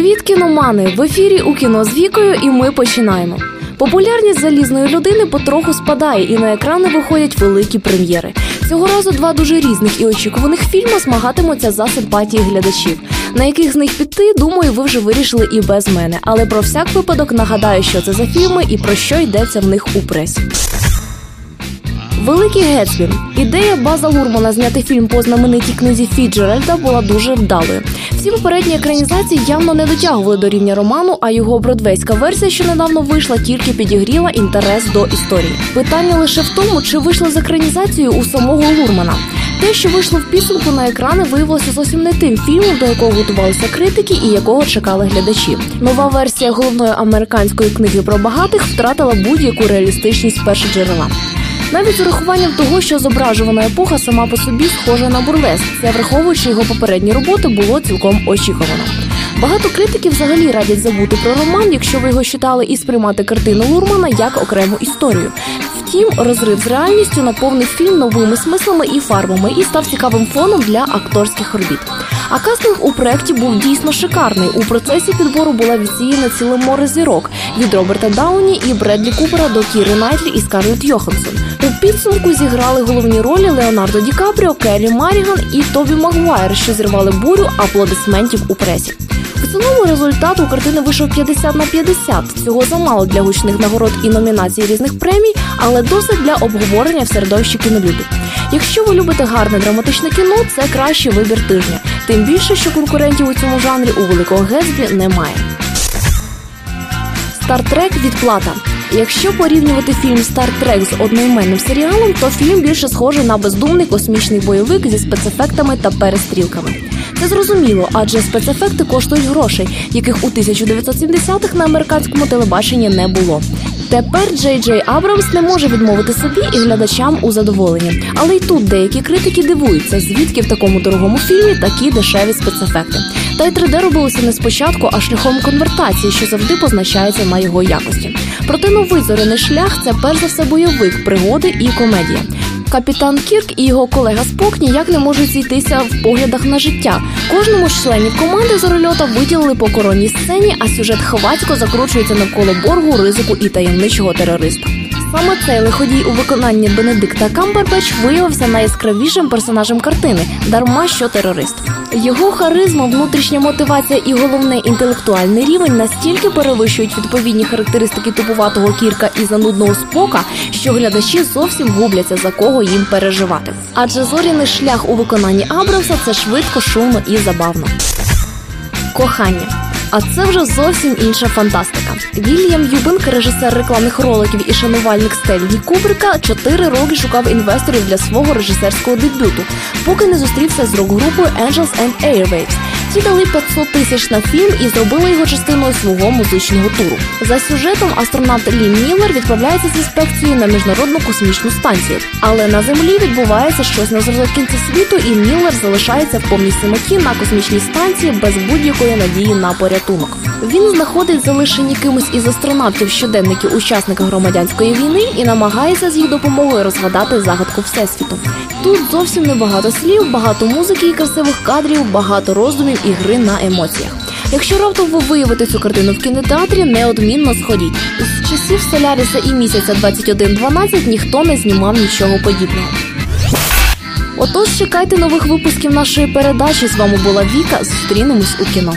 Привіт, кіномани! В ефірі у кіно з вікою, і ми починаємо. Популярність залізної людини потроху спадає, і на екрани виходять великі прем'єри. Цього разу два дуже різних і очікуваних фільми змагатимуться за симпатії глядачів. На яких з них піти, думаю, ви вже вирішили і без мене. Але про всяк випадок нагадаю, що це за фільми і про що йдеться в них у пресі. Великий Гетсбі. Ідея База Лурмана зняти фільм по знаменитій книзі Фіджеральда була дуже вдалою. Всі попередні екранізації явно не дотягували до рівня роману, а його бродвейська версія, що недавно вийшла, тільки підігріла інтерес до історії. Питання лише в тому, чи вийшло з екранізацією у самого Лурмана. Те, що вийшло в підсумку на екрани, виявилося зовсім не тим фільмом, до якого готувалися критики і якого чекали глядачі. Нова версія головної американської книги про багатих втратила будь-яку реалістичність першоджерела. Навіть з урахуванням того, що зображувана епоха сама по собі схожа на бурлеск, це враховуючи його попередні роботи, було цілком очікувано. Багато критиків взагалі радять забути про роман, якщо ви його читали, і сприймати картину Лурмана як окрему історію. Втім, розрив з реальністю наповнив фільм новими смислами і фарбами і став цікавим фоном для акторських робіт. А кастинг у проєкті був дійсно шикарний. У процесі підбору була відсіяна ціле море зірок від Роберта Дауні і Бредлі Купера до Кіри Найтлі і Скарлетт Йоханссон. Підсумку зіграли головні ролі Леонардо Ді Капріо, Кері Малліган і Тобі Магуайр, що зірвали бурю аплодисментів у пресі. В цілому результат у картини вийшов 50 на 50. Цього замало для гучних нагород і номінацій різних премій, але досить для обговорення в середовищі кінолюбів. Якщо ви любите гарне драматичне кіно, це кращий вибір тижня. Тим більше, що конкурентів у цьому жанрі у великого Гетсбі немає. Стартрек відплата. Якщо порівнювати фільм Стартрек з одноіменним серіалом, то фільм більше схожий на бездумний космічний бойовик зі спецефектами та перестрілками. Це зрозуміло, адже спецефекти коштують грошей, яких у 1970-х на американському телебаченні не було. Тепер Джей Джей Абрамс не може відмовити собі і глядачам у задоволенні. Але й тут деякі критики дивуються, звідки в такому дорогому фільмі такі дешеві спецефекти. Та й 3D робилося не спочатку, а шляхом конвертації, що завжди позначається на його якості. Проте новий зоряний шлях це перш за все бойовик, пригоди і комедія. Капітан Кірк і його колега Спок ніяк не можуть зійтися в поглядах на життя. Кожному з членів команди зорольота виділили по коронній сцені, а сюжет хвацько закручується навколо боргу, ризику і таємничого терориста. Саме цей лиходій у виконанні Бенедикта Камбербеч виявився найяскравішим персонажем картини, дарма що терорист. Його харизма, внутрішня мотивація і головне інтелектуальний рівень настільки перевищують відповідні характеристики тупуватого кірка і занудного спока, що глядачі зовсім губляться за кого їм переживати. Адже зоряний шлях у виконанні Абрамса це швидко, шумно і забавно. Кохання. А це вже зовсім інша фантастика. Вільям Юбинк, режисер рекламних роликів і шанувальник Стенлі Кубрика, чотири роки шукав інвесторів для свого режисерського дебюту, поки не зустрівся з рок-групою Angels and Airwaves. Ті дали 500 тисяч на фільм і зробили його частиною свого музичного туру. За сюжетом астронавт Лі Міллер відправляється з інспекцією на міжнародну космічну станцію. Але на землі відбувається щось на зразок кінця світу, і Міллер залишається в повній самоті на космічній станції без будь-якої надії на порятунок. Він знаходить залишені кимось із астронавтів щоденники учасника громадянської війни і намагається з їх допомогою розгадати загадку всесвіту. Тут зовсім небагато слів, багато музики і красивих кадрів, багато роздумів і гри на емоціях. Якщо раптом ви виявите цю картину в кінотеатрі, неодмінно сходіть. З часів Соляріса і місяця 2112 ніхто не знімав нічого подібного. Отож, чекайте нових випусків нашої передачі. З вами була Віка. Зустрінемось у кіно.